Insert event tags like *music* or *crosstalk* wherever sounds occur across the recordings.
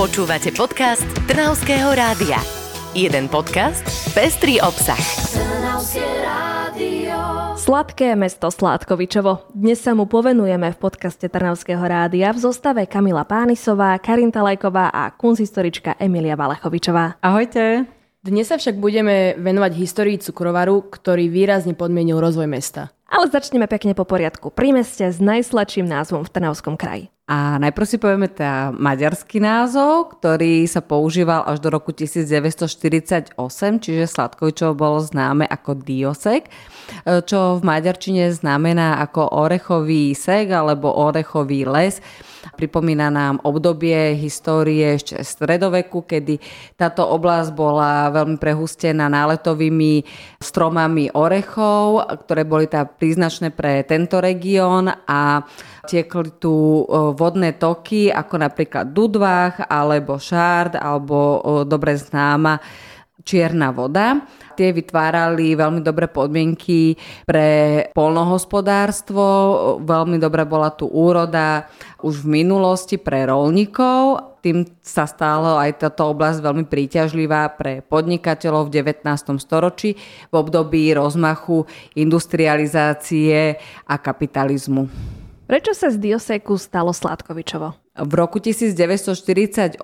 Počúvate podcast Trnavského rádia. Jeden podcast, pestrý obsah. Sladké mesto Sládkovičovo. Dnes sa mu povenujeme v podcaste Trnavského rádia v zostave Kamila Pánisová, Karinta Lajková a kunzistorička Emilia Valechovičová. Ahojte. Dnes sa však budeme venovať histórii cukrovaru, ktorý výrazne podmienil rozvoj mesta. Ale začneme pekne po poriadku. Pri meste s najsladším názvom v Trnavskom kraji. A najprv si povieme teda maďarský názov, ktorý sa používal až do roku 1948, čiže Sladkovičovo bolo známe ako Diosek, čo v maďarčine znamená ako orechový sek alebo orechový les. Pripomína nám obdobie histórie ešte stredoveku, kedy táto oblasť bola veľmi prehustená náletovými stromami orechov, ktoré boli tá príznačné pre tento región a tiekli tu vodné toky, ako napríklad Dudvách, alebo Šárd, alebo dobre známa čierna voda. Tie vytvárali veľmi dobré podmienky pre polnohospodárstvo, veľmi dobrá bola tu úroda už v minulosti pre rolníkov. Tým sa stalo aj táto oblasť veľmi príťažlivá pre podnikateľov v 19. storočí v období rozmachu industrializácie a kapitalizmu. Prečo sa z Dioseku stalo Sládkovičovo? V roku 1948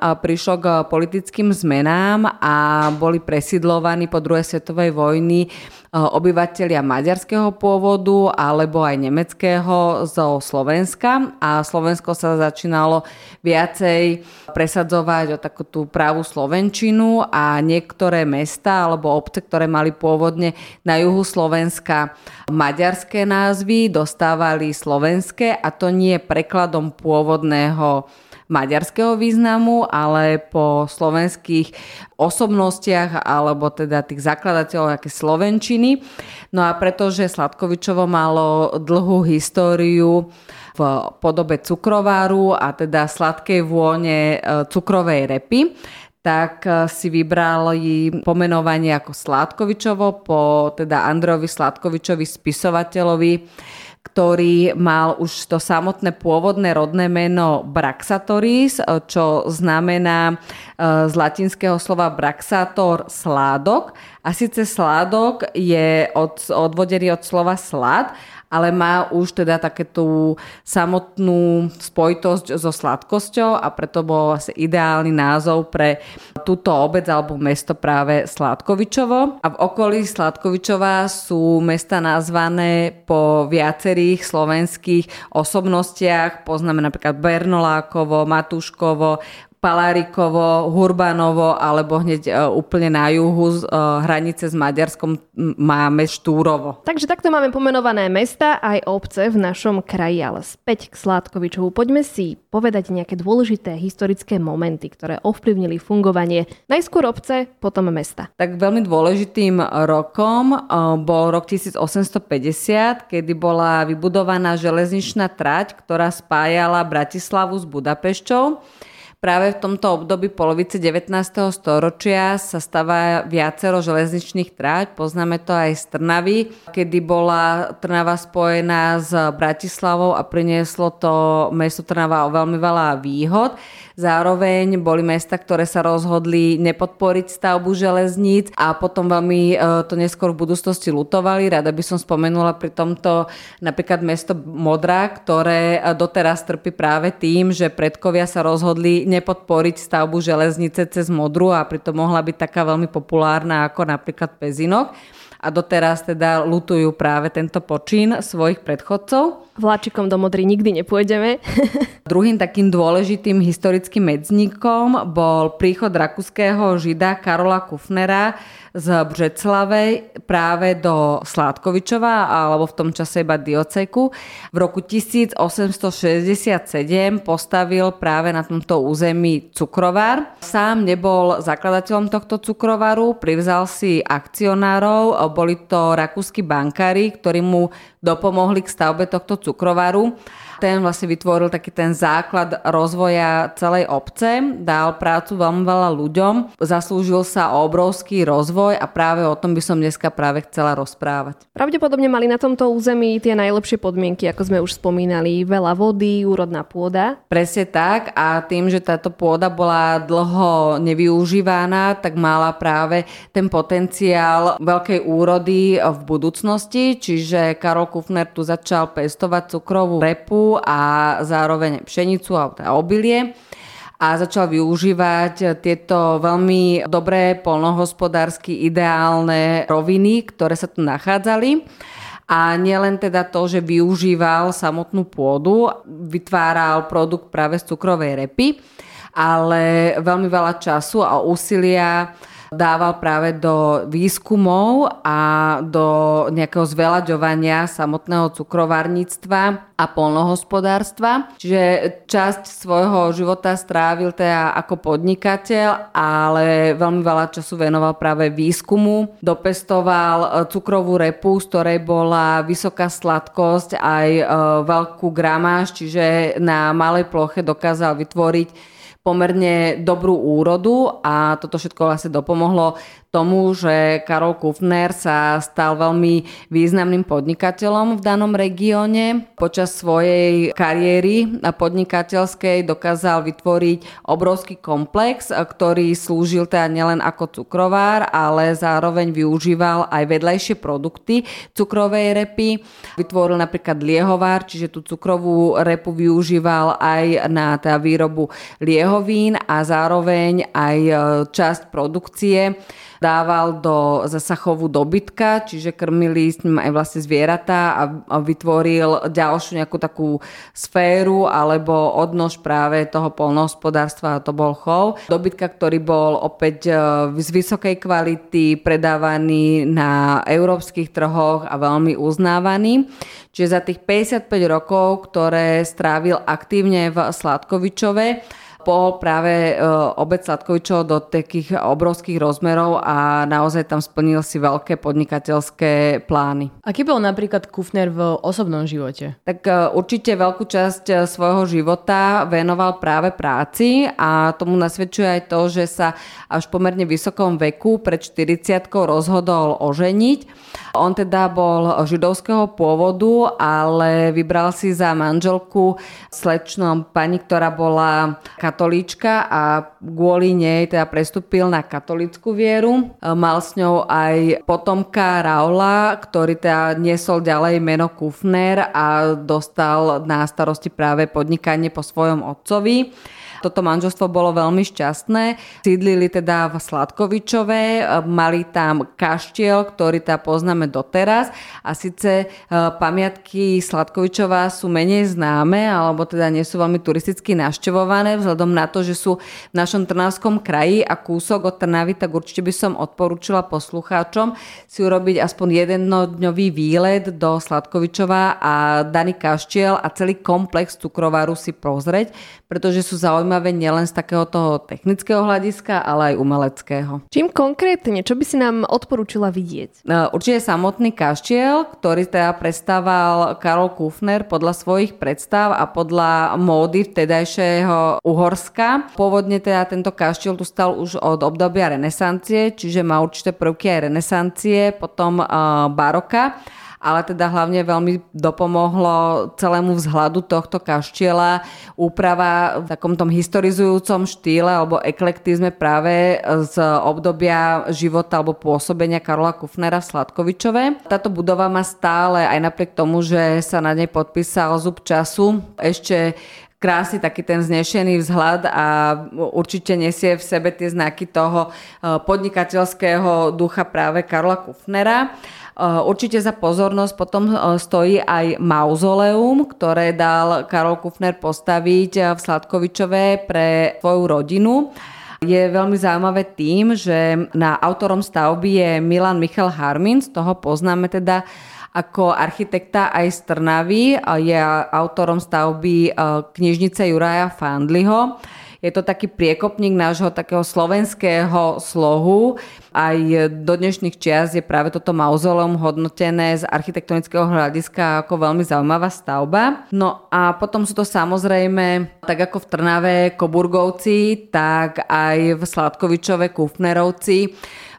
prišlo k politickým zmenám a boli presidlovaní po druhej svetovej vojny obyvateľia maďarského pôvodu alebo aj nemeckého zo Slovenska. A Slovensko sa začínalo viacej presadzovať o takú tú právu Slovenčinu a niektoré mesta alebo obce, ktoré mali pôvodne na juhu Slovenska maďarské názvy, dostávali slovenské a to nie prekladom pôvodného maďarského významu, ale po slovenských osobnostiach alebo teda tých zakladateľov aké slovenčiny. No a pretože Sladkovičovo malo dlhú históriu v podobe cukrováru a teda sladkej vône e, cukrovej repy, tak e, si vybrali pomenovanie ako Sládkovičovo po teda Androvi Sládkovičovi spisovateľovi, ktorý mal už to samotné pôvodné rodné meno Braxatoris, čo znamená e, z latinského slova Braxator sládok. A síce sládok je od, odvodený od slova slad ale má už teda také tú samotnú spojitosť so sladkosťou a preto bol asi ideálny názov pre túto obec alebo mesto práve Sladkovičovo. A v okolí Sladkovičova sú mesta nazvané po viacerých slovenských osobnostiach. Poznáme napríklad Bernolákovo, Matuškovo, Palárikovo, Hurbanovo alebo hneď e, úplne na juhu z e, hranice s Maďarskom máme Štúrovo. Takže takto máme pomenované mesta aj obce v našom kraji, ale späť k Sládkovičovu. Poďme si povedať nejaké dôležité historické momenty, ktoré ovplyvnili fungovanie najskôr obce, potom mesta. Tak veľmi dôležitým rokom e, bol rok 1850, kedy bola vybudovaná železničná trať, ktorá spájala Bratislavu s Budapešťou. Práve v tomto období polovice 19. storočia sa stáva viacero železničných tráť. Poznáme to aj z Trnavy, kedy bola Trnava spojená s Bratislavou a prinieslo to mesto Trnava o veľmi veľa výhod. Zároveň boli mesta, ktoré sa rozhodli nepodporiť stavbu železníc a potom veľmi e, to neskôr v budúcnosti lutovali. Rada by som spomenula pri tomto napríklad mesto Modra, ktoré e, doteraz trpí práve tým, že predkovia sa rozhodli nepodporiť stavbu železnice cez Modru a pritom mohla byť taká veľmi populárna ako napríklad Pezinok a doteraz teda lutujú práve tento počín svojich predchodcov. Vláčikom do Modry nikdy nepôjdeme. *laughs* Druhým takým dôležitým historickým medzníkom bol príchod rakúskeho žida Karola Kufnera z Břeclavej práve do Sládkovičova, alebo v tom čase iba Dioceku. V roku 1867 postavil práve na tomto území cukrovár. Sám nebol zakladateľom tohto cukrovaru, privzal si akcionárov, boli to rakúsky bankári, ktorí mu dopomohli k stavbe tohto cukrovaru cukrovaru. Ten vlastne vytvoril taký ten základ rozvoja celej obce, dal prácu veľmi veľa ľuďom, zaslúžil sa obrovský rozvoj a práve o tom by som dneska práve chcela rozprávať. Pravdepodobne mali na tomto území tie najlepšie podmienky, ako sme už spomínali, veľa vody, úrodná pôda. Presne tak a tým, že táto pôda bola dlho nevyužívaná, tak mala práve ten potenciál veľkej úrody v budúcnosti, čiže Karol Kufner tu začal pestovať cukrovú repu a zároveň pšenicu a obilie a začal využívať tieto veľmi dobré polnohospodársky ideálne roviny, ktoré sa tu nachádzali. A nielen teda to, že využíval samotnú pôdu, vytváral produkt práve z cukrovej repy, ale veľmi veľa času a úsilia dával práve do výskumov a do nejakého zvelaďovania samotného cukrovarníctva a polnohospodárstva. Čiže časť svojho života strávil teda ako podnikateľ, ale veľmi veľa času venoval práve výskumu. Dopestoval cukrovú repu, z ktorej bola vysoká sladkosť aj e, veľkú gramáž, čiže na malej ploche dokázal vytvoriť pomerne dobrú úrodu a toto všetko vlastne dopomohlo tomu, že Karol Kufner sa stal veľmi významným podnikateľom v danom regióne. Počas svojej kariéry podnikateľskej dokázal vytvoriť obrovský komplex, ktorý slúžil teda nielen ako cukrovár, ale zároveň využíval aj vedľajšie produkty cukrovej repy. Vytvoril napríklad liehovár, čiže tú cukrovú repu využíval aj na teda výrobu liehovín a zároveň aj e, časť produkcie dával do zasachovu dobytka, čiže krmili s ním aj vlastne zvieratá a, a vytvoril ďalšiu nejakú takú sféru alebo odnož práve toho polnohospodárstva a to bol chov. Dobytka, ktorý bol opäť e, z vysokej kvality, predávaný na európskych trhoch a veľmi uznávaný. Čiže za tých 55 rokov, ktoré strávil aktívne v Sladkovičove, bol práve e, obec Sladkovičov do takých obrovských rozmerov a naozaj tam splnil si veľké podnikateľské plány. Aký bol napríklad Kufner v osobnom živote? Tak e, určite veľkú časť e, svojho života venoval práve práci a tomu nasvedčuje aj to, že sa až pomerne vysokom veku pred 40 rozhodol oženiť. On teda bol židovského pôvodu, ale vybral si za manželku slečnú pani, ktorá bola katolíčka a kvôli nej teda prestúpil na katolickú vieru. Mal s ňou aj potomka Raula, ktorý teda niesol ďalej meno Kufner a dostal na starosti práve podnikanie po svojom otcovi. Toto manželstvo bolo veľmi šťastné. Sídlili teda v Sladkovičove, mali tam kaštiel, ktorý teda poznáme doteraz a síce e, pamiatky Sladkovičova sú menej známe, alebo teda nie sú veľmi turisticky navštevované, vzhľadom na to, že sú v našom Trnavskom kraji a kúsok od Trnavy, tak určite by som odporúčila poslucháčom si urobiť aspoň jednodňový výlet do Sladkovičova a daný kaštiel a celý komplex cukrovaru si pozrieť, pretože sú zaujímavé zaujímavé nielen z takého toho technického hľadiska, ale aj umeleckého. Čím konkrétne, čo by si nám odporúčila vidieť? No, určite samotný kaštiel, ktorý teda predstával Karol Kufner podľa svojich predstav a podľa módy vtedajšieho Uhorska. Pôvodne teda tento kaštiel tu stal už od obdobia renesancie, čiže má určité prvky aj renesancie, potom uh, baroka ale teda hlavne veľmi dopomohlo celému vzhľadu tohto kaštiela úprava v takom tom historizujúcom štýle alebo eklektizme práve z obdobia života alebo pôsobenia Karola Kufnera v Sladkovičove. Táto budova má stále, aj napriek tomu, že sa na nej podpísal zub času, ešte krásny taký ten znešený vzhľad a určite nesie v sebe tie znaky toho eh, podnikateľského ducha práve Karola Kufnera. Eh, určite za pozornosť potom eh, stojí aj mauzoleum, ktoré dal Karol Kufner postaviť eh, v Sladkovičove pre svoju rodinu. Je veľmi zaujímavé tým, že na autorom stavby je Milan Michal Harmin, z toho poznáme teda ako architekta aj z Trnavy, je autorom stavby knižnice Juraja Fandliho. Je to taký priekopník nášho takého slovenského slohu. Aj do dnešných čias je práve toto mauzoleum hodnotené z architektonického hľadiska ako veľmi zaujímavá stavba. No a potom sú to samozrejme, tak ako v Trnave Koburgovci, tak aj v Sladkovičove Kufnerovci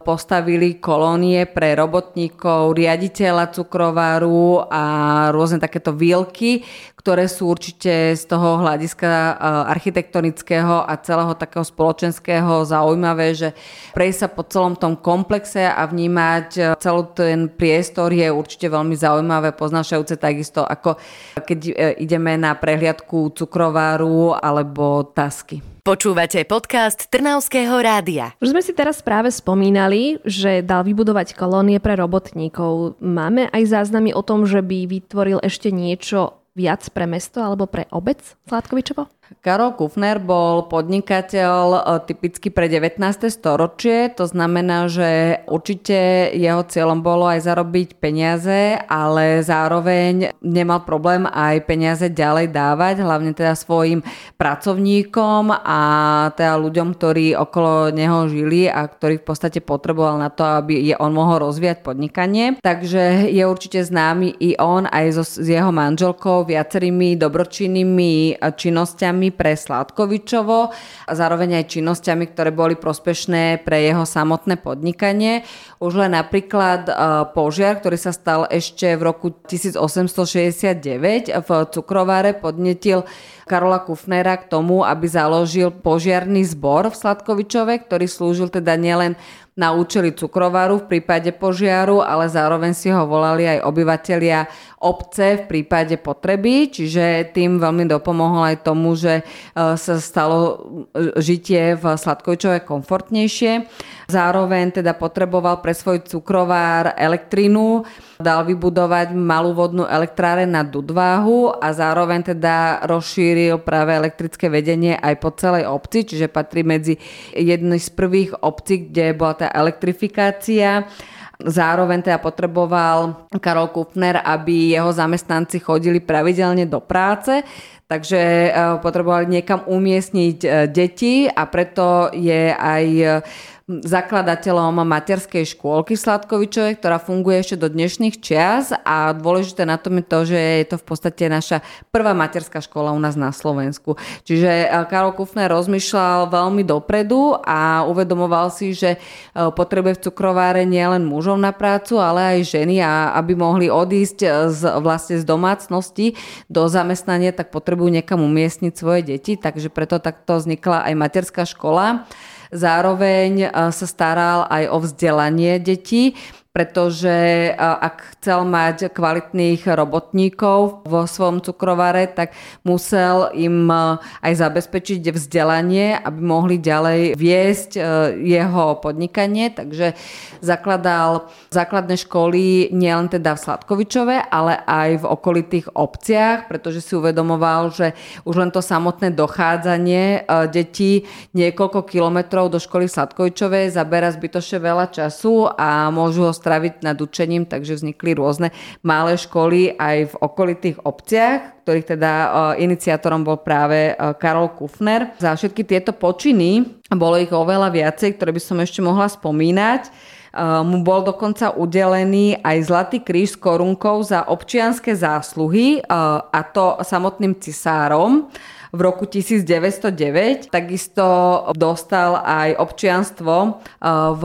postavili kolónie pre robotníkov, riaditeľa cukrovaru a rôzne takéto výlky, ktoré sú určite z toho hľadiska e, architektonického a celého takého spoločenského zaujímavé, že prejsť sa po celom tom komplexe a vnímať e, celý ten priestor je určite veľmi zaujímavé, poznášajúce takisto ako keď e, ideme na prehliadku cukrováru alebo tasky. Počúvate podcast Trnavského rádia. Už sme si teraz práve spomínali, že dal vybudovať kolónie pre robotníkov. Máme aj záznamy o tom, že by vytvoril ešte niečo viac pre mesto alebo pre obec Sládkovičovo? Karol Kufner bol podnikateľ e, typicky pre 19. storočie, to znamená, že určite jeho cieľom bolo aj zarobiť peniaze, ale zároveň nemal problém aj peniaze ďalej dávať, hlavne teda svojim pracovníkom a teda ľuďom, ktorí okolo neho žili a ktorých v podstate potreboval na to, aby on mohol rozvíjať podnikanie. Takže je určite známy i on aj so, s jeho manželkou viacerými dobročinnými činnosťami činnosťami pre Sládkovičovo a zároveň aj činnosťami, ktoré boli prospešné pre jeho samotné podnikanie. Už len napríklad e, požiar, ktorý sa stal ešte v roku 1869 v cukrováre, podnetil Karola Kufnera k tomu, aby založil požiarný zbor v Sladkovičove, ktorý slúžil teda nielen na účely cukrovaru v prípade požiaru, ale zároveň si ho volali aj obyvatelia obce v prípade potreby, čiže tým veľmi dopomohol aj tomu, že e, sa stalo e, žitie v Sladkovičove komfortnejšie. Zároveň teda potreboval pre svoj cukrovár elektrinu, dal vybudovať malú vodnú elektráreň na Dudváhu a zároveň teda rozšíril práve elektrické vedenie aj po celej obci, čiže patrí medzi jedny z prvých obcí, kde bola tá elektrifikácia. Zároveň teda potreboval Karol Kupner, aby jeho zamestnanci chodili pravidelne do práce, takže e, potrebovali niekam umiestniť e, deti a preto je aj zakladateľom materskej škôlky Sladkovičovej, ktorá funguje ešte do dnešných čias a dôležité na tom je to, že je to v podstate naša prvá materská škola u nás na Slovensku. Čiže e, Karol Kufner rozmýšľal veľmi dopredu a uvedomoval si, že e, potrebuje v cukrováre nielen mužov na prácu, ale aj ženy a aby mohli odísť e, z, vlastne z domácnosti do zamestnania, tak potrebujú niekam umiestniť svoje deti, takže preto takto vznikla aj materská škola. Zároveň eh, sa staral aj o vzdelanie detí pretože ak chcel mať kvalitných robotníkov vo svojom cukrovare, tak musel im aj zabezpečiť vzdelanie, aby mohli ďalej viesť jeho podnikanie. Takže zakladal základné školy nielen teda v Sladkovičove, ale aj v okolitých obciach, pretože si uvedomoval, že už len to samotné dochádzanie detí niekoľko kilometrov do školy Sladkovičovej zabera zbytočne veľa času a môžu ho straviť nad učením, takže vznikli rôzne malé školy aj v okolitých obciach, ktorých teda uh, iniciátorom bol práve uh, Karol Kufner. Za všetky tieto počiny, bolo ich oveľa viacej, ktoré by som ešte mohla spomínať, uh, mu bol dokonca udelený aj Zlatý kríž s korunkou za občianské zásluhy a to samotným cisárom v roku 1909. Takisto dostal aj občianstvo eh, v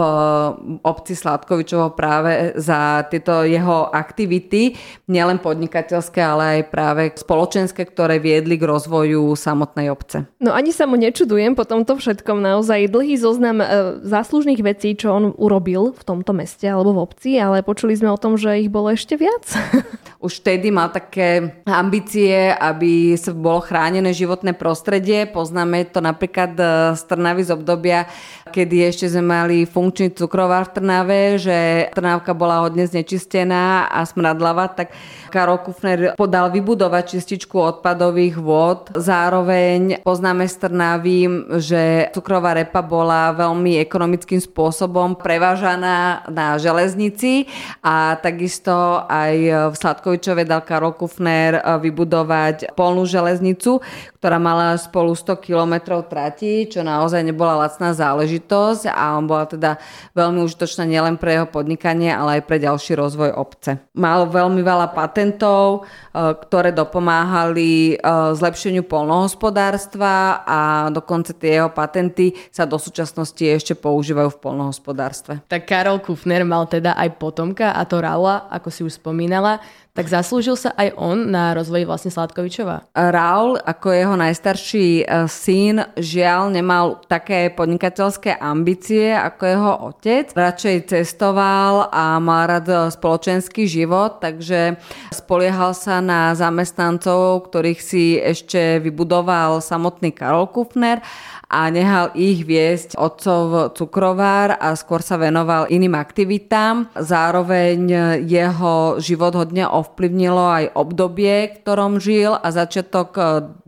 obci Sladkovičovo práve za tieto jeho aktivity, nielen podnikateľské, ale aj práve spoločenské, ktoré viedli k rozvoju samotnej obce. No ani sa mu nečudujem po tomto všetkom naozaj dlhý zoznam e, záslužných vecí, čo on urobil v tomto meste alebo v obci, ale počuli sme o tom, že ich bolo ešte viac. *laughs* Už vtedy mal také ambície, aby sa bolo chránené životné prostredie. Poznáme to napríklad e, z Trnavy z obdobia, kedy ešte sme mali funkčný cukrovár v Trnave, že Trnávka bola hodne znečistená a smradlava, tak Karol Kufner podal vybudovať čističku odpadových vôd. Zároveň poznáme z Trnavy, že cukrová repa bola veľmi ekonomickým spôsobom prevážaná na železnici a takisto aj v Sladkovičove dal Karol Kufner vybudovať polnú železnicu, ktorá mala spolu 100 kilometrov trati, čo naozaj nebola lacná záležitosť a on bola teda veľmi užitočná nielen pre jeho podnikanie, ale aj pre ďalší rozvoj obce. Mal veľmi veľa patentov, e, ktoré dopomáhali e, zlepšeniu polnohospodárstva a dokonca tie jeho patenty sa do súčasnosti ešte používajú v polnohospodárstve. Tak Karol Kufner mal teda aj potomka a to Raula, ako si už spomínala tak zaslúžil sa aj on na rozvoj vlastne Sládkovičova? Raul, ako jeho najstarší e, syn, žiaľ nemal také podnikateľské ambície ako jeho otec. Radšej cestoval a mal rád spoločenský život, takže spoliehal sa na zamestnancov, ktorých si ešte vybudoval samotný Karol Kufner a nehal ich viesť otcov cukrovár a skôr sa venoval iným aktivitám. Zároveň jeho život hodne ovplyvnilo aj obdobie, ktorom žil a začiatok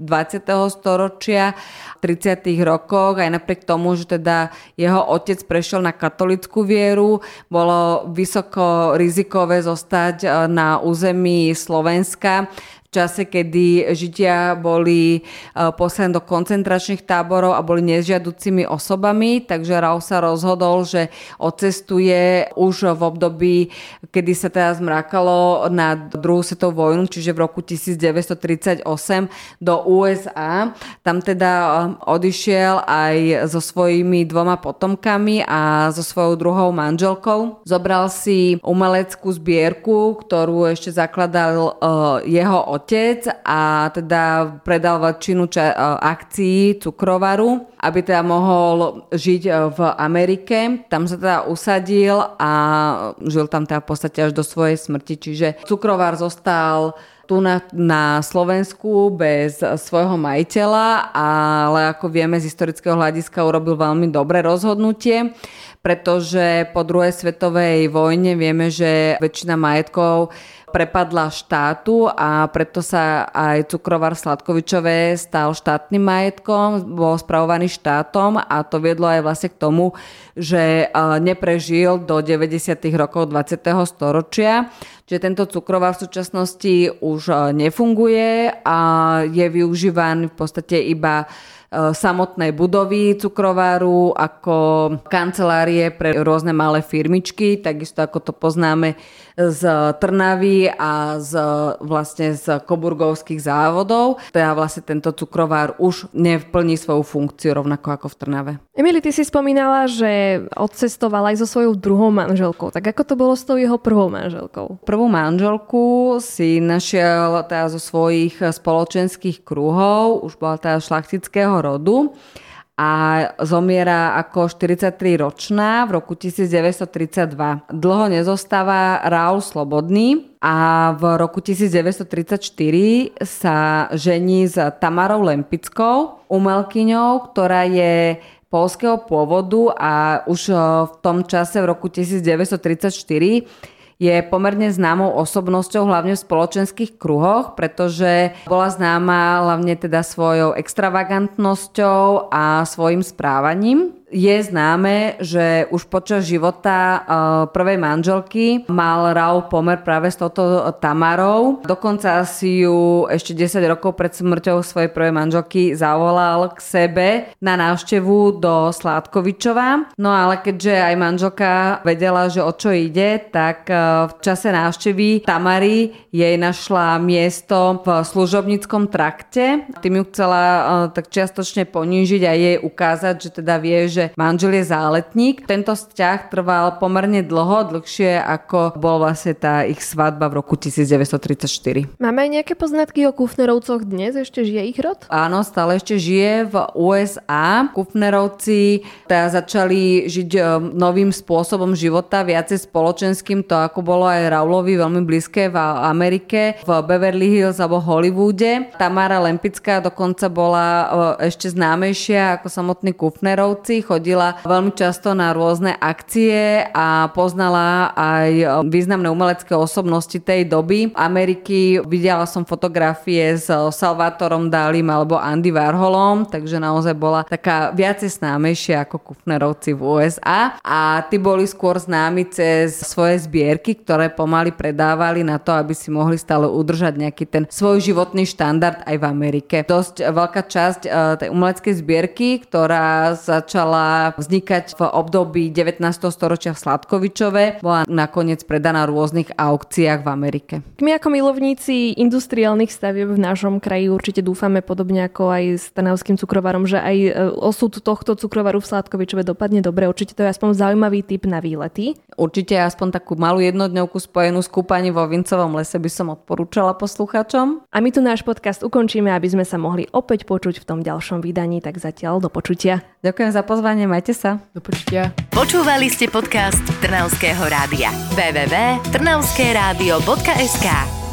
20. Eh, storočia 30. rokoch, aj napriek tomu, že teda jeho otec prešiel na katolickú vieru, bolo vysoko rizikové zostať eh, na území Slovenska čase, kedy Židia boli e, poslaní do koncentračných táborov a boli nezžiaducimi osobami, takže Rau sa rozhodol, že odcestuje už v období, kedy sa teda zmrakalo na druhú svetovú vojnu, čiže v roku 1938 do USA. Tam teda e, odišiel aj so svojimi dvoma potomkami a so svojou druhou manželkou. Zobral si umeleckú zbierku, ktorú ešte zakladal uh, jeho otec a teda predal väčšinu ča- e, akcií cukrovaru, aby teda mohol žiť e, v Amerike. Tam sa teda usadil a žil tam teda v podstate až do svojej smrti. Čiže cukrovar zostal tu na, na Slovensku bez svojho majiteľa, ale ako vieme z historického hľadiska urobil veľmi dobré rozhodnutie, pretože po druhej svetovej vojne vieme, že väčšina majetkov prepadla štátu a preto sa aj cukrovar Sladkovičové stal štátnym majetkom, bol spravovaný štátom a to viedlo aj vlastne k tomu, že neprežil do 90. rokov 20. storočia. Čiže tento cukrovar v súčasnosti už nefunguje a je využívaný v podstate iba E, samotnej budovy cukrováru, ako kancelárie pre rôzne malé firmičky, takisto ako to poznáme z Trnavy a z, vlastne z koburgovských závodov. Teda vlastne tento cukrovár už neplní svoju funkciu rovnako ako v Trnave. Emily, ty si spomínala, že odcestovala aj so svojou druhou manželkou. Tak ako to bolo s tou jeho prvou manželkou? Prvú manželku si našiel teda zo svojich spoločenských kruhov, už bola teda šlachtického rodu a zomiera ako 43-ročná v roku 1932. Dlho nezostáva Raul Slobodný a v roku 1934 sa žení s Tamarou Lempickou, umelkyňou, ktorá je polského pôvodu a už v tom čase v roku 1934 je pomerne známou osobnosťou hlavne v spoločenských kruhoch, pretože bola známa hlavne teda svojou extravagantnosťou a svojim správaním je známe, že už počas života eh, prvej manželky mal Raul pomer práve s touto Tamarou. Dokonca si ju ešte 10 rokov pred smrťou svojej prvej manželky zavolal k sebe na návštevu do Sládkovičova. No ale keďže aj manželka vedela, že o čo ide, tak eh, v čase návštevy Tamary jej našla miesto v služobníckom trakte. Tým ju chcela eh, tak čiastočne ponížiť a jej ukázať, že teda vie, že manžel je záletník. Tento vzťah trval pomerne dlho, dlhšie ako bol vlastne tá ich svadba v roku 1934. Máme aj nejaké poznatky o Kufnerovcoch dnes? Ešte žije ich rod? Áno, stále ešte žije v USA. Kufnerovci teda začali žiť e, novým spôsobom života, viacej spoločenským, to ako bolo aj Raulovi veľmi blízke v Amerike, v Beverly Hills alebo Hollywoode. Tamara Lempická dokonca bola e, ešte známejšia ako samotní Kufnerovci chodila veľmi často na rôzne akcie a poznala aj významné umelecké osobnosti tej doby. Ameriky videla som fotografie s Salvatorom Dalim alebo Andy Warholom, takže naozaj bola taká viacej známejšia ako Kufnerovci v USA. A tí boli skôr známi cez svoje zbierky, ktoré pomaly predávali na to, aby si mohli stále udržať nejaký ten svoj životný štandard aj v Amerike. Dosť veľká časť e, tej umeleckej zbierky, ktorá začala vznikať v období 19. storočia v Sladkovičove, bola nakoniec predaná v rôznych aukciách v Amerike. My ako milovníci industriálnych stavieb v našom kraji určite dúfame podobne ako aj s Trnavským cukrovarom, že aj e, osud tohto cukrovaru v Sladkovičove dopadne dobre. Určite to je aspoň zaujímavý typ na výlety. Určite aspoň takú malú jednodňovku spojenú s kúpaním vo Vincovom lese by som odporúčala poslucháčom. A my tu náš podcast ukončíme, aby sme sa mohli opäť počuť v tom ďalšom vydaní, tak zatiaľ do počutia. Ďakujem za pozvanie, majte sa. Do počutia. Počúvali ste podcast Trnavského rádia. www.trnavskeradio.sk